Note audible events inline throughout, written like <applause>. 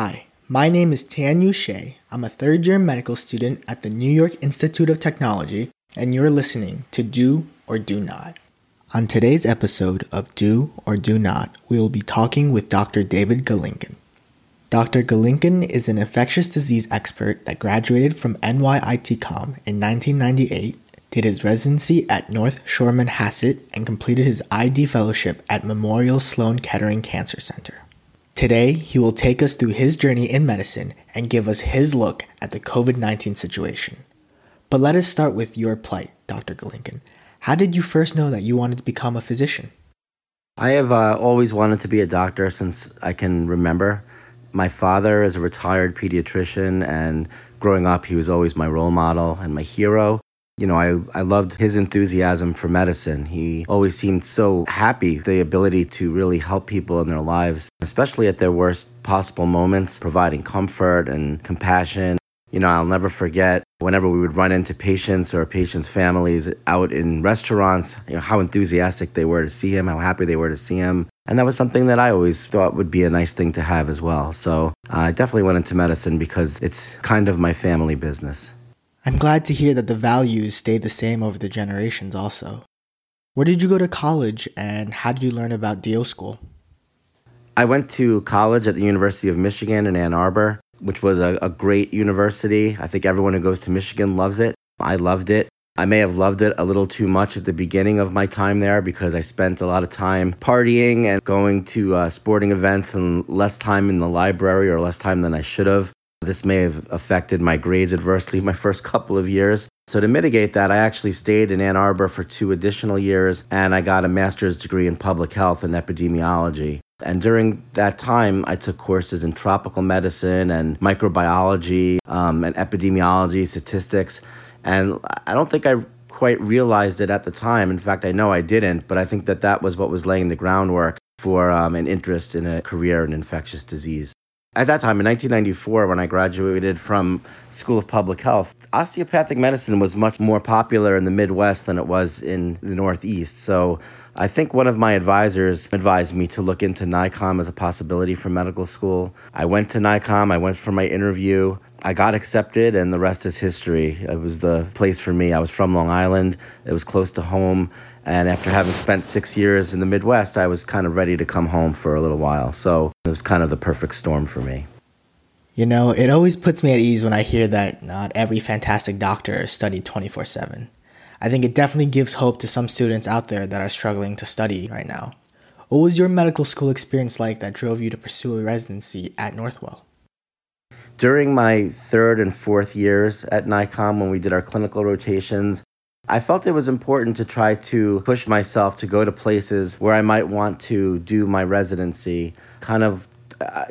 Hi, my name is Tianyu Shea. I'm a third year medical student at the New York Institute of Technology, and you're listening to Do or Do Not. On today's episode of Do or Do Not, we will be talking with Dr. David Galinkin. Dr. Galinkin is an infectious disease expert that graduated from NYITCOM in 1998, did his residency at North Shore Manhasset, and completed his ID fellowship at Memorial Sloan Kettering Cancer Center. Today, he will take us through his journey in medicine and give us his look at the COVID 19 situation. But let us start with your plight, Dr. Galinkin. How did you first know that you wanted to become a physician? I have uh, always wanted to be a doctor since I can remember. My father is a retired pediatrician, and growing up, he was always my role model and my hero you know, I, I loved his enthusiasm for medicine. He always seemed so happy, the ability to really help people in their lives, especially at their worst possible moments, providing comfort and compassion. You know, I'll never forget whenever we would run into patients or patients' families out in restaurants, you know, how enthusiastic they were to see him, how happy they were to see him. And that was something that I always thought would be a nice thing to have as well. So I definitely went into medicine because it's kind of my family business. I'm glad to hear that the values stayed the same over the generations also. Where did you go to college and how did you learn about DO school? I went to college at the University of Michigan in Ann Arbor, which was a, a great university. I think everyone who goes to Michigan loves it. I loved it. I may have loved it a little too much at the beginning of my time there because I spent a lot of time partying and going to uh, sporting events and less time in the library or less time than I should have. This may have affected my grades adversely my first couple of years. So, to mitigate that, I actually stayed in Ann Arbor for two additional years and I got a master's degree in public health and epidemiology. And during that time, I took courses in tropical medicine and microbiology um, and epidemiology, statistics. And I don't think I quite realized it at the time. In fact, I know I didn't, but I think that that was what was laying the groundwork for um, an interest in a career in infectious disease at that time in 1994 when i graduated from school of public health osteopathic medicine was much more popular in the midwest than it was in the northeast so i think one of my advisors advised me to look into NYCOM as a possibility for medical school i went to NYCOM i went for my interview I got accepted, and the rest is history. It was the place for me. I was from Long Island. It was close to home. And after having spent six years in the Midwest, I was kind of ready to come home for a little while. So it was kind of the perfect storm for me. You know, it always puts me at ease when I hear that not every fantastic doctor studied 24 7. I think it definitely gives hope to some students out there that are struggling to study right now. What was your medical school experience like that drove you to pursue a residency at Northwell? During my third and fourth years at NYCOM, when we did our clinical rotations, I felt it was important to try to push myself to go to places where I might want to do my residency. Kind of,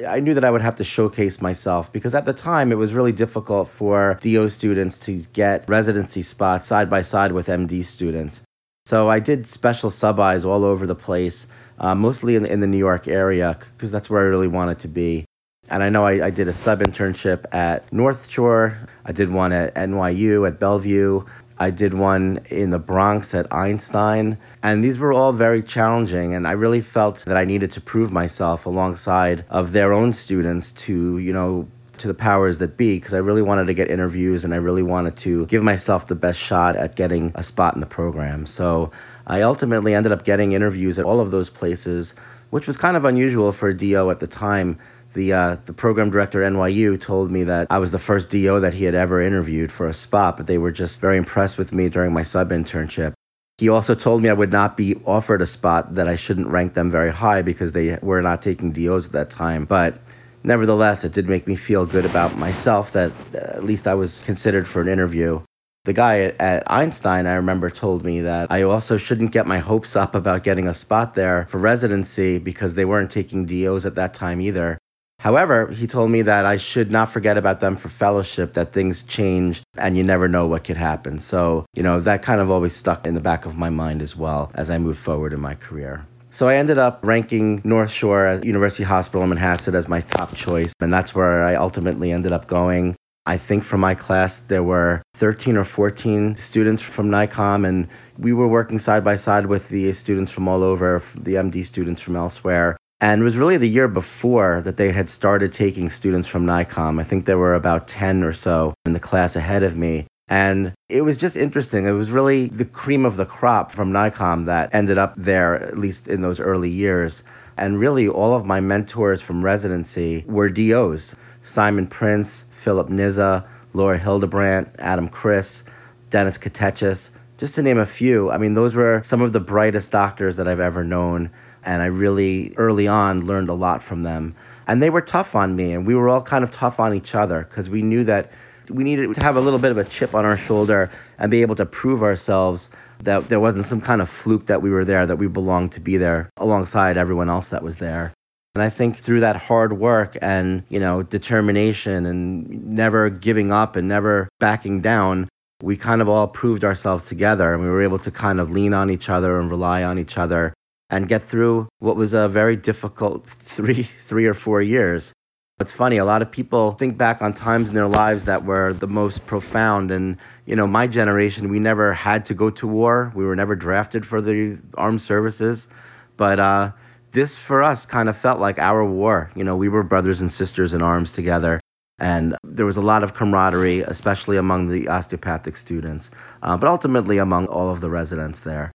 I knew that I would have to showcase myself because at the time it was really difficult for DO students to get residency spots side by side with MD students. So I did special sub-Is all over the place, uh, mostly in, in the New York area because that's where I really wanted to be. And I know I, I did a sub internship at North Shore. I did one at NYU at Bellevue. I did one in the Bronx at Einstein. And these were all very challenging. And I really felt that I needed to prove myself alongside of their own students to, you know, to the powers that be because I really wanted to get interviews and I really wanted to give myself the best shot at getting a spot in the program. So I ultimately ended up getting interviews at all of those places, which was kind of unusual for a DO at the time the uh, the program director at NYU told me that I was the first DO that he had ever interviewed for a spot, but they were just very impressed with me during my sub internship. He also told me I would not be offered a spot that I shouldn't rank them very high because they were not taking DOs at that time. But nevertheless, it did make me feel good about myself that uh, at least I was considered for an interview. The guy at, at Einstein, I remember, told me that I also shouldn't get my hopes up about getting a spot there for residency because they weren't taking DOs at that time either. However, he told me that I should not forget about them for fellowship, that things change and you never know what could happen. So, you know, that kind of always stuck in the back of my mind as well as I moved forward in my career. So I ended up ranking North Shore at University Hospital in Manhasset as my top choice, and that's where I ultimately ended up going. I think for my class there were 13 or 14 students from NYCOM, and we were working side by side with the students from all over, the MD students from elsewhere And it was really the year before that they had started taking students from NYCOM. I think there were about 10 or so in the class ahead of me. And it was just interesting. It was really the cream of the crop from NYCOM that ended up there, at least in those early years. And really, all of my mentors from residency were DOs Simon Prince, Philip Nizza, Laura Hildebrandt, Adam Chris, Dennis Katechis, just to name a few. I mean, those were some of the brightest doctors that I've ever known. And I really, early on, learned a lot from them. And they were tough on me, and we were all kind of tough on each other because we knew that we needed to have a little bit of a chip on our shoulder and be able to prove ourselves that there wasn't some kind of fluke that we were there, that we belonged to be there alongside everyone else that was there. And I think through that hard work and, you know, determination and never giving up and never backing down, we kind of all proved ourselves together and we were able to kind of lean on each other and rely on each other and get through what was a very difficult three <laughs> three or four years. It's funny, a lot of people think back on times in their lives that were the most profound. And, you know, my generation, we never had to go to war. We were never drafted for the armed services. But uh, this, for us, kind of felt like our war. You know, we were brothers and sisters in arms together. And there was a lot of camaraderie, especially among the osteopathic students, uh, but ultimately among all of the residents there.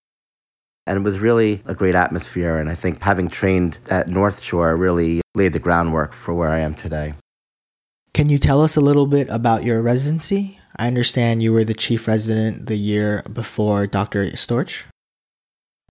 And it was really a great atmosphere. And I think having trained at North Shore really laid the groundwork for where I am today. Can you tell us a little bit about your residency? I understand you were the chief resident the year before Dr. Storch.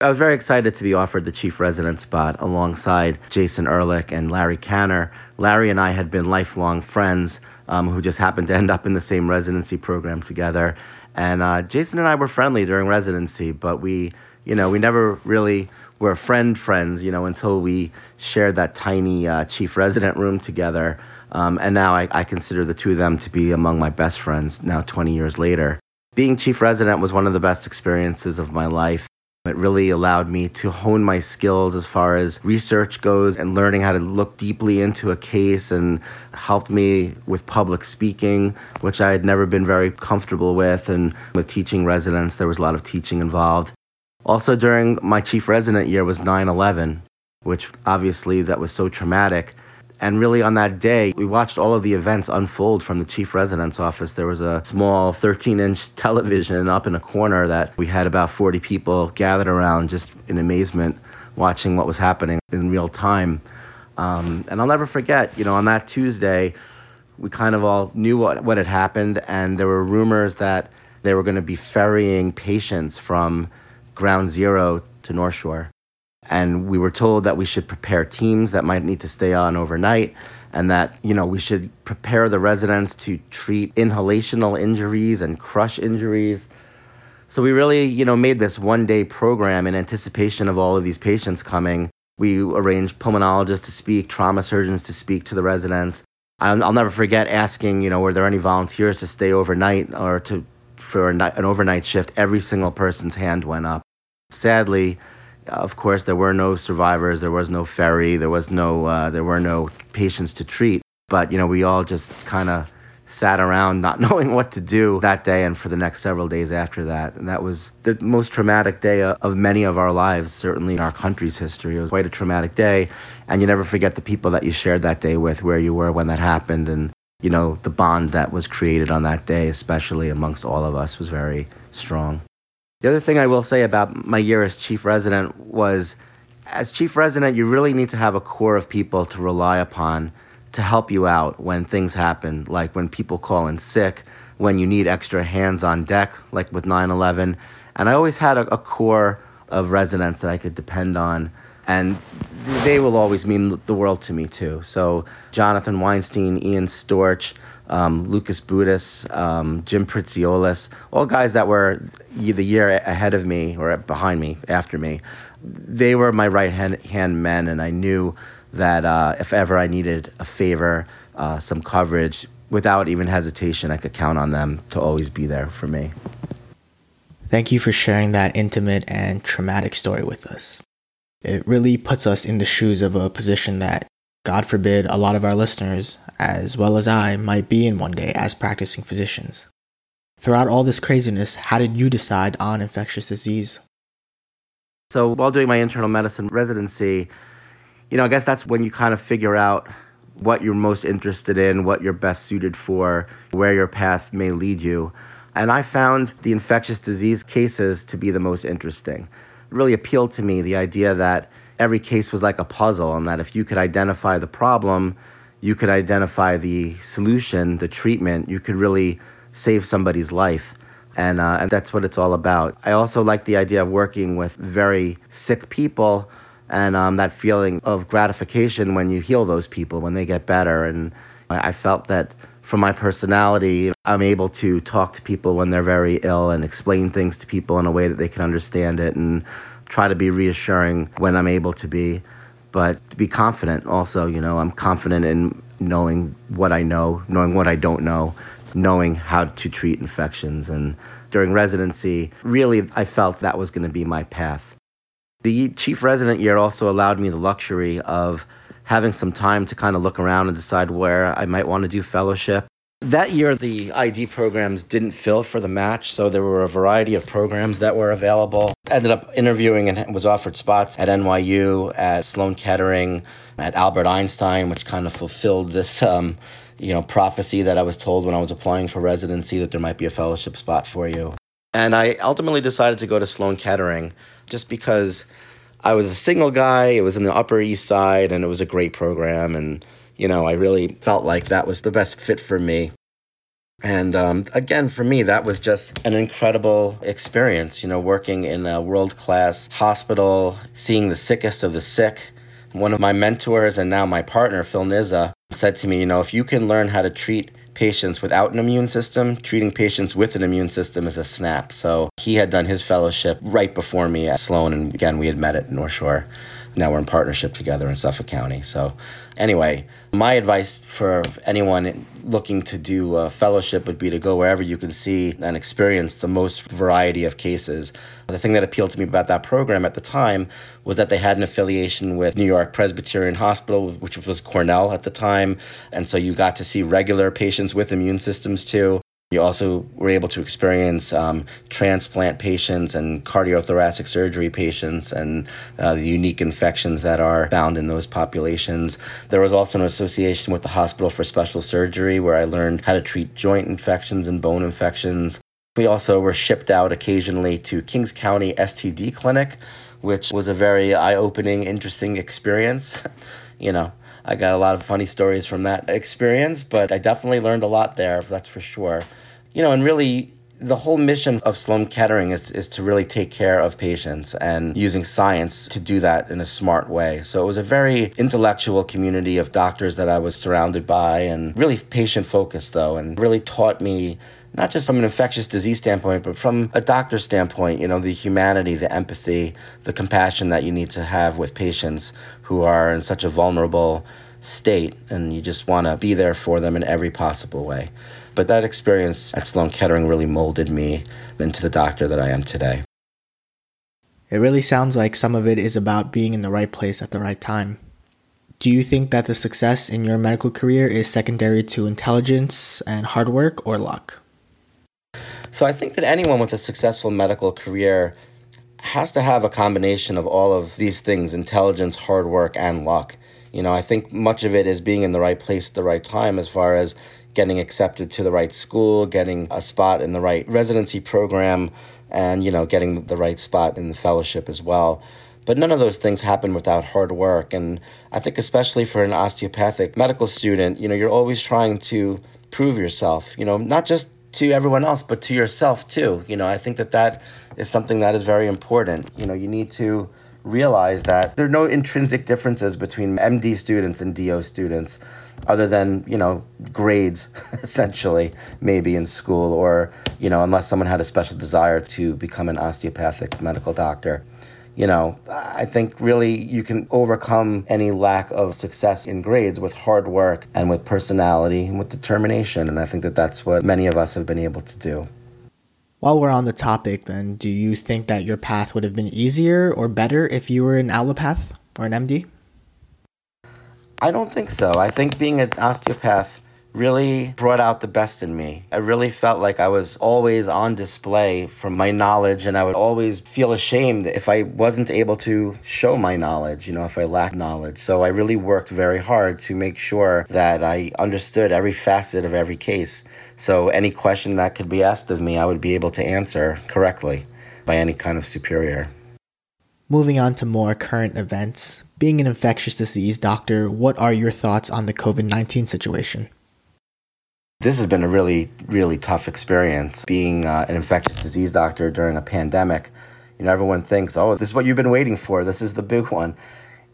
I was very excited to be offered the chief resident spot alongside Jason Ehrlich and Larry Canner. Larry and I had been lifelong friends um, who just happened to end up in the same residency program together. And uh, Jason and I were friendly during residency, but we, you know, we never really were friend friends, you know, until we shared that tiny uh, chief resident room together. Um, and now I, I consider the two of them to be among my best friends now 20 years later. Being chief resident was one of the best experiences of my life. It really allowed me to hone my skills as far as research goes and learning how to look deeply into a case and helped me with public speaking, which I had never been very comfortable with. And with teaching residents, there was a lot of teaching involved. Also, during my chief resident year was 9 11, which obviously that was so traumatic. And really, on that day, we watched all of the events unfold from the chief resident's office. There was a small 13 inch television up in a corner that we had about 40 people gathered around just in amazement watching what was happening in real time. Um, and I'll never forget, you know, on that Tuesday, we kind of all knew what, what had happened, and there were rumors that they were going to be ferrying patients from ground zero to North Shore. And we were told that we should prepare teams that might need to stay on overnight and that you know we should prepare the residents to treat inhalational injuries and crush injuries. So we really you know made this one day program in anticipation of all of these patients coming. We arranged pulmonologists to speak trauma surgeons to speak to the residents. I'll, I'll never forget asking you know were there any volunteers to stay overnight or to for an overnight shift? Every single person's hand went up sadly of course, there were no survivors. There was no ferry. There was no. Uh, there were no patients to treat. But you know, we all just kind of sat around not <laughs> knowing what to do that day and for the next several days after that. And that was the most traumatic day of many of our lives, certainly in our country's history. It was quite a traumatic day. And you never forget the people that you shared that day with, where you were when that happened. And, you know, the bond that was created on that day, especially amongst all of us, was very strong. The other thing I will say about my year as chief resident was as chief resident, you really need to have a core of people to rely upon to help you out when things happen, like when people call in sick, when you need extra hands on deck, like with 9 11. And I always had a, a core of residents that I could depend on and they will always mean the world to me too. So Jonathan Weinstein, Ian Storch, um, Lucas Budis, um, Jim Pritziolis, all guys that were the year ahead of me or behind me, after me. They were my right hand, men, and I knew that uh, if ever I needed a favor, uh, some coverage, without even hesitation, I could count on them to always be there for me. Thank you for sharing that intimate and traumatic story with us. It really puts us in the shoes of a position that, God forbid, a lot of our listeners, as well as I, might be in one day as practicing physicians. Throughout all this craziness, how did you decide on infectious disease? So, while doing my internal medicine residency, you know, I guess that's when you kind of figure out what you're most interested in, what you're best suited for, where your path may lead you. And I found the infectious disease cases to be the most interesting. Really appealed to me the idea that every case was like a puzzle, and that if you could identify the problem, you could identify the solution, the treatment, you could really save somebody's life. And, uh, and that's what it's all about. I also like the idea of working with very sick people and um, that feeling of gratification when you heal those people, when they get better. And I felt that from my personality, I'm able to talk to people when they're very ill and explain things to people in a way that they can understand it and try to be reassuring when I'm able to be. But to be confident also, you know, I'm confident in knowing what I know, knowing what I don't know, knowing how to treat infections. And during residency, really, I felt that was going to be my path. The chief resident year also allowed me the luxury of having some time to kind of look around and decide where I might want to do fellowship. That year, the ID programs didn't fill for the match, so there were a variety of programs that were available. Ended up interviewing and was offered spots at NYU, at Sloan Kettering, at Albert Einstein, which kind of fulfilled this, um, you know, prophecy that I was told when I was applying for residency that there might be a fellowship spot for you. And I ultimately decided to go to Sloan Kettering just because I was a single guy. It was in the Upper East Side, and it was a great program. And you know, I really felt like that was the best fit for me. And um, again, for me, that was just an incredible experience. You know, working in a world class hospital, seeing the sickest of the sick. One of my mentors and now my partner, Phil Nizza, said to me, you know, if you can learn how to treat patients without an immune system, treating patients with an immune system is a snap. So he had done his fellowship right before me at Sloan, and again, we had met at North Shore now we're in partnership together in Suffolk County. So, anyway, my advice for anyone looking to do a fellowship would be to go wherever you can see and experience the most variety of cases. The thing that appealed to me about that program at the time was that they had an affiliation with New York Presbyterian Hospital, which was Cornell at the time. And so you got to see regular patients with immune systems too. You also were able to experience um, transplant patients and cardiothoracic surgery patients and uh, the unique infections that are found in those populations. There was also an association with the Hospital for Special Surgery where I learned how to treat joint infections and bone infections. We also were shipped out occasionally to Kings County STD Clinic, which was a very eye opening, interesting experience. <laughs> you know, I got a lot of funny stories from that experience, but I definitely learned a lot there, that's for sure. You know, and really, the whole mission of Sloan Kettering is, is to really take care of patients and using science to do that in a smart way. So it was a very intellectual community of doctors that I was surrounded by and really patient focused, though, and really taught me not just from an infectious disease standpoint, but from a doctor standpoint, you know, the humanity, the empathy, the compassion that you need to have with patients who are in such a vulnerable state, and you just want to be there for them in every possible way. But that experience at Sloan Kettering really molded me into the doctor that I am today. It really sounds like some of it is about being in the right place at the right time. Do you think that the success in your medical career is secondary to intelligence and hard work or luck? So I think that anyone with a successful medical career has to have a combination of all of these things intelligence, hard work, and luck. You know, I think much of it is being in the right place at the right time as far as getting accepted to the right school, getting a spot in the right residency program, and, you know, getting the right spot in the fellowship as well. But none of those things happen without hard work. And I think, especially for an osteopathic medical student, you know, you're always trying to prove yourself, you know, not just to everyone else, but to yourself too. You know, I think that that is something that is very important. You know, you need to realize that there are no intrinsic differences between MD students and DO students other than, you know, grades <laughs> essentially maybe in school or, you know, unless someone had a special desire to become an osteopathic medical doctor you know, I think really you can overcome any lack of success in grades with hard work and with personality and with determination. And I think that that's what many of us have been able to do. While we're on the topic, then, do you think that your path would have been easier or better if you were an allopath or an MD? I don't think so. I think being an osteopath really brought out the best in me. I really felt like I was always on display from my knowledge, and I would always feel ashamed if I wasn't able to show my knowledge, you know, if I lacked knowledge. So I really worked very hard to make sure that I understood every facet of every case. So any question that could be asked of me, I would be able to answer correctly by any kind of superior. Moving on to more current events, being an infectious disease doctor, what are your thoughts on the COVID 19 situation? This has been a really, really tough experience being uh, an infectious disease doctor during a pandemic. You know, everyone thinks, oh, this is what you've been waiting for. This is the big one.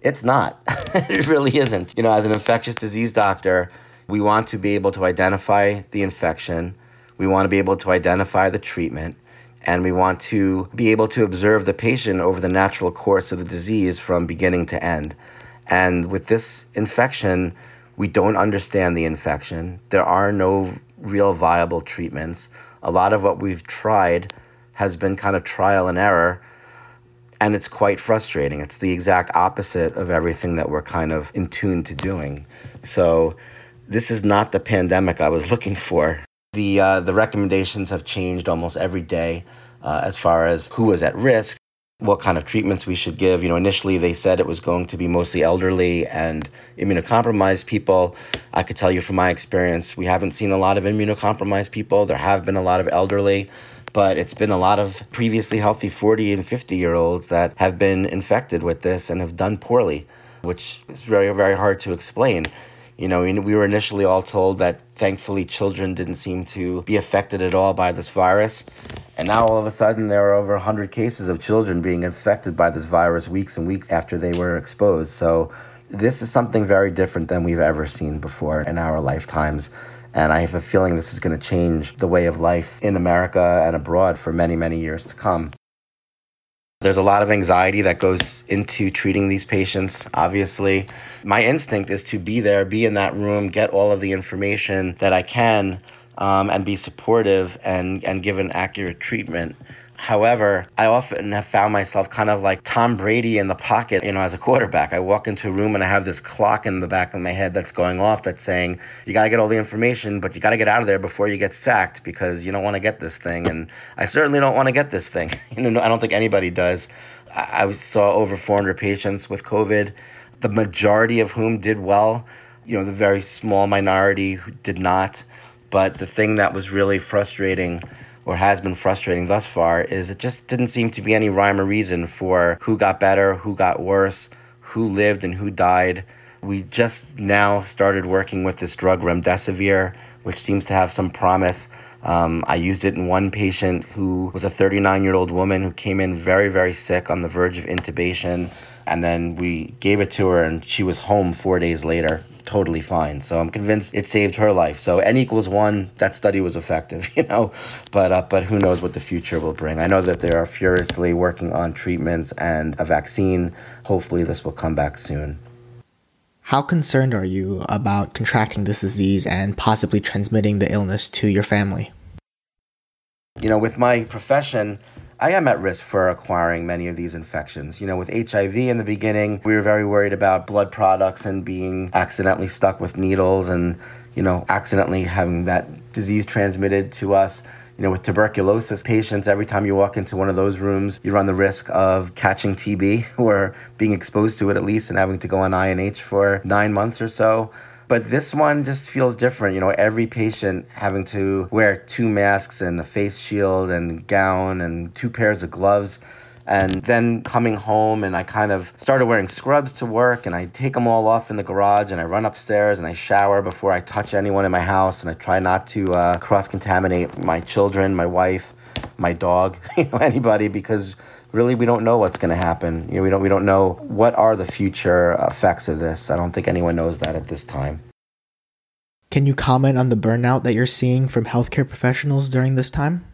It's not. <laughs> it really isn't. You know, as an infectious disease doctor, we want to be able to identify the infection, we want to be able to identify the treatment, and we want to be able to observe the patient over the natural course of the disease from beginning to end. And with this infection, we don't understand the infection. There are no real viable treatments. A lot of what we've tried has been kind of trial and error, and it's quite frustrating. It's the exact opposite of everything that we're kind of in tune to doing. So, this is not the pandemic I was looking for. The, uh, the recommendations have changed almost every day uh, as far as who was at risk what kind of treatments we should give. You know, initially they said it was going to be mostly elderly and immunocompromised people. I could tell you from my experience, we haven't seen a lot of immunocompromised people. There have been a lot of elderly, but it's been a lot of previously healthy 40 and 50 year olds that have been infected with this and have done poorly, which is very, very hard to explain. You know, we were initially all told that thankfully children didn't seem to be affected at all by this virus. And now all of a sudden there are over 100 cases of children being infected by this virus weeks and weeks after they were exposed. So this is something very different than we've ever seen before in our lifetimes. And I have a feeling this is going to change the way of life in America and abroad for many, many years to come. There's a lot of anxiety that goes into treating these patients, obviously. My instinct is to be there, be in that room, get all of the information that I can, um, and be supportive and, and give an accurate treatment. However, I often have found myself kind of like Tom Brady in the pocket, you know, as a quarterback. I walk into a room and I have this clock in the back of my head that's going off that's saying, you got to get all the information, but you got to get out of there before you get sacked because you don't want to get this thing. And I certainly don't want to get this thing. <laughs> you know, I don't think anybody does. I, saw over 400 patients with COVID, the majority of whom did well. You know, the very small minority who did not. But the thing that was really frustrating or has been frustrating thus far is it just didn't seem to be any rhyme or reason for who got better, who got worse, who lived and who died. We just now started working with this drug remdesivir, which seems to have some promise. Um, I used it in one patient who was a 39 year old woman who came in very, very sick on the verge of intubation. And then we gave it to her, and she was home four days later totally fine. So I'm convinced it saved her life. So n equals one, that study was effective, <laughs> you know. But uh, but who knows what the future will bring? I know that they are furiously working on treatments and a vaccine. Hopefully, this will come back soon. How concerned are you about contracting this disease and possibly transmitting the illness to your family? You know, with my profession, I am at risk for acquiring many of these infections. You know, with HIV in the beginning, we were very worried about blood products and being accidentally stuck with needles and, you know, accidentally having that disease transmitted to us. You know, with tuberculosis patients, every time you walk into one of those rooms, you run the risk of catching TB <laughs> or being exposed to it at least and having to go on INH for nine months or so. But this one just feels different. You know, every patient having to wear two masks and a face shield and gown and two pairs of gloves. And then coming home, and I kind of started wearing scrubs to work, and I take them all off in the garage, and I run upstairs and I shower before I touch anyone in my house, and I try not to uh, cross contaminate my children, my wife, my dog, <laughs> you know, anybody, because really we don't know what's going to happen. You know, we don't we don't know what are the future effects of this. I don't think anyone knows that at this time. Can you comment on the burnout that you're seeing from healthcare professionals during this time?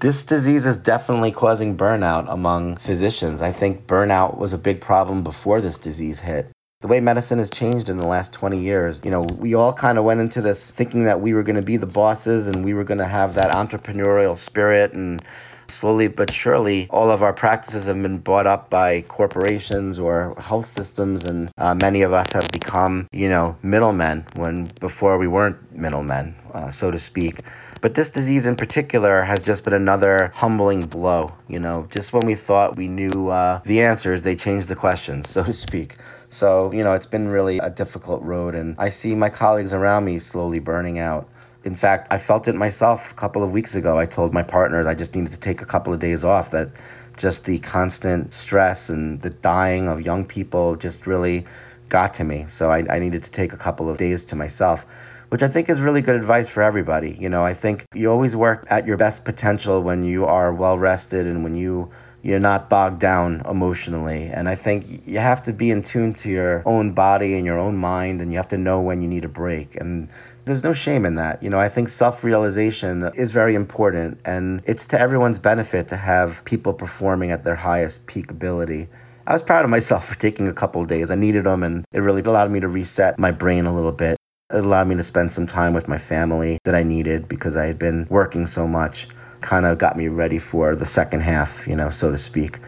This disease is definitely causing burnout among physicians. I think burnout was a big problem before this disease hit. The way medicine has changed in the last 20 years, you know, we all kind of went into this thinking that we were going to be the bosses and we were going to have that entrepreneurial spirit and slowly but surely, all of our practices have been bought up by corporations or health systems, and uh, many of us have become, you know, middlemen when before we weren't middlemen, uh, so to speak. But this disease in particular has just been another humbling blow. You know, just when we thought we knew uh, the answers, they changed the questions, so to speak. So, you know, it's been really a difficult road, and I see my colleagues around me slowly burning out. In fact, I felt it myself a couple of weeks ago. I told my partner I just needed to take a couple of days off, that just the constant stress and the dying of young people just really got to me. So I, I needed to take a couple of days to myself which I think is really good advice for everybody. You know, I think you always work at your best potential when you are well rested and when you you're not bogged down emotionally. And I think you have to be in tune to your own body and your own mind, and you have to know when you need a break. And there's no shame in that. You know, I think self realization is very important, and it's to everyone's benefit to have people performing at their highest peak ability. I was proud of myself <laughs> for taking a couple days. I needed them, and it really allowed me to reset my brain a little bit. It allowed me to spend some time with my family that I needed because I had been working so much. Kind of got me ready for the second half, you know, so to speak,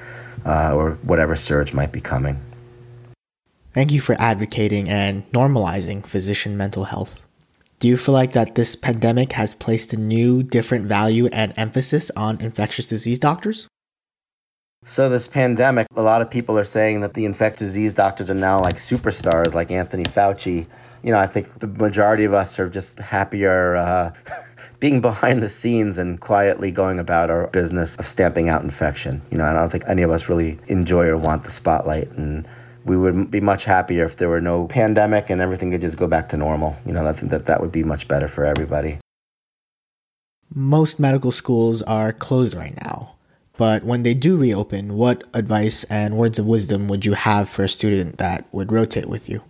uh, or whatever surge might be coming. Thank you for advocating and normalizing physician mental health. Do you feel like that this pandemic has placed a new, different value and emphasis on infectious disease doctors? So, this pandemic, a lot of people are saying that the infectious disease doctors are now like superstars, like Anthony Fauci you know, I think the majority of us are just happier uh, <laughs> being behind the scenes and quietly going about our business of stamping out infection. You know, I don't think any of us really enjoy or want the spotlight. And we would be much happier if there were no pandemic and everything could just go back to normal. You know, I think that that would be much better for everybody. Most medical schools are closed right now. But when they do reopen, what advice and words of wisdom would you have for a student that would rotate with you?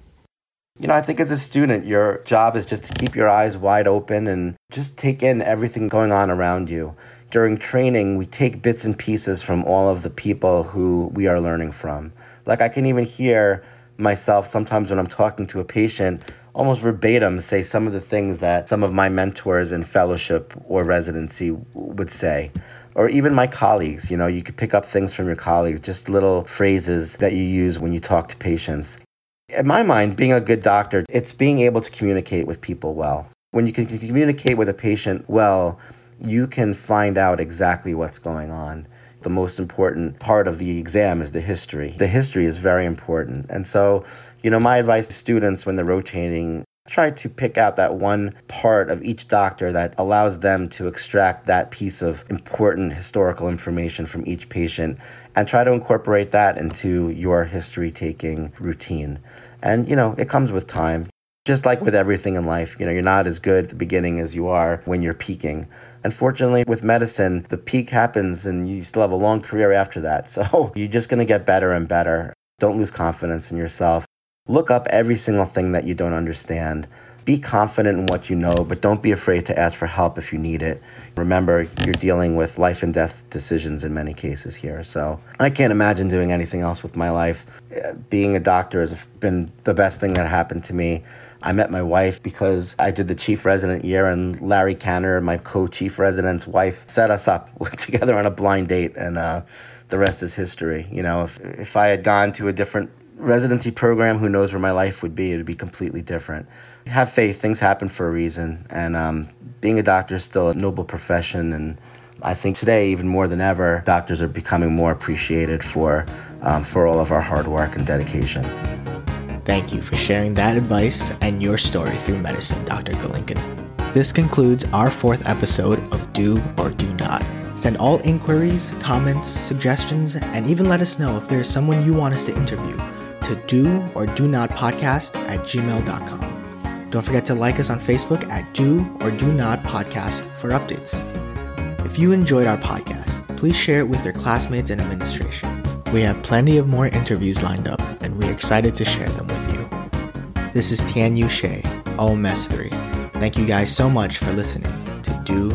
You know, I think as a student, your job is just to keep your eyes wide open and just take in everything going on around you. During training, we take bits and pieces from all of the people who we are learning from. Like, I can even hear myself sometimes when I'm talking to a patient almost verbatim say some of the things that some of my mentors in fellowship or residency would say or even my colleagues. You know, you could pick up things from your colleagues, just little phrases that you use when you talk to patients in my mind, being a good doctor, it's being able to communicate with people well. When you can communicate with a patient well, you can find out exactly what's going on. The most important part of the exam is the history. The history is very important. And so, you know, my advice to students when they're rotating try to pick out that one part of each doctor that allows them to extract that piece of important historical information from each patient and try to incorporate that into your history taking routine. And, you know, it comes with time. Just like with everything in life, you know, you're not as good at the beginning as you are when you're peaking. Unfortunately, with medicine, the peak happens and you still have a long career after that. <laughs> So you're just going to get better and better. Don't lose confidence in yourself. Look up every single thing that you don't understand. Be confident in what you know, but don't be afraid to ask for help if you need it. Remember, you're dealing with life and death decisions in many cases here. So I can't imagine doing anything else with my life. Uh, being a doctor has been the best thing that happened to me. I met my wife because I did the chief resident year, and Larry Canner, my co chief resident's wife, set us up <laughs> together on a blind date, and uh, the rest is history. You know, if, if I had gone to a different residency program, who knows where my life would be? It would be completely different. Have faith, things happen for a reason. And um, being a doctor is still a noble profession. And I think today, even more than ever, doctors are becoming more appreciated for, um, for all of our hard work and dedication. Thank you for sharing that advice and your story through medicine, Dr. Galinkin. This concludes our fourth episode of Do or Do Not. Send all inquiries, comments, suggestions, and even let us know if there's someone you want us to interview to do or do not podcast at gmail.com. Don't forget to like us on Facebook at do or do not podcast for updates. If you enjoyed our podcast, please share it with your classmates and administration. We have plenty of more interviews lined up, and we're excited to share them. This is Tian Yu Shea, OMS 3. Thank you guys so much for listening to Do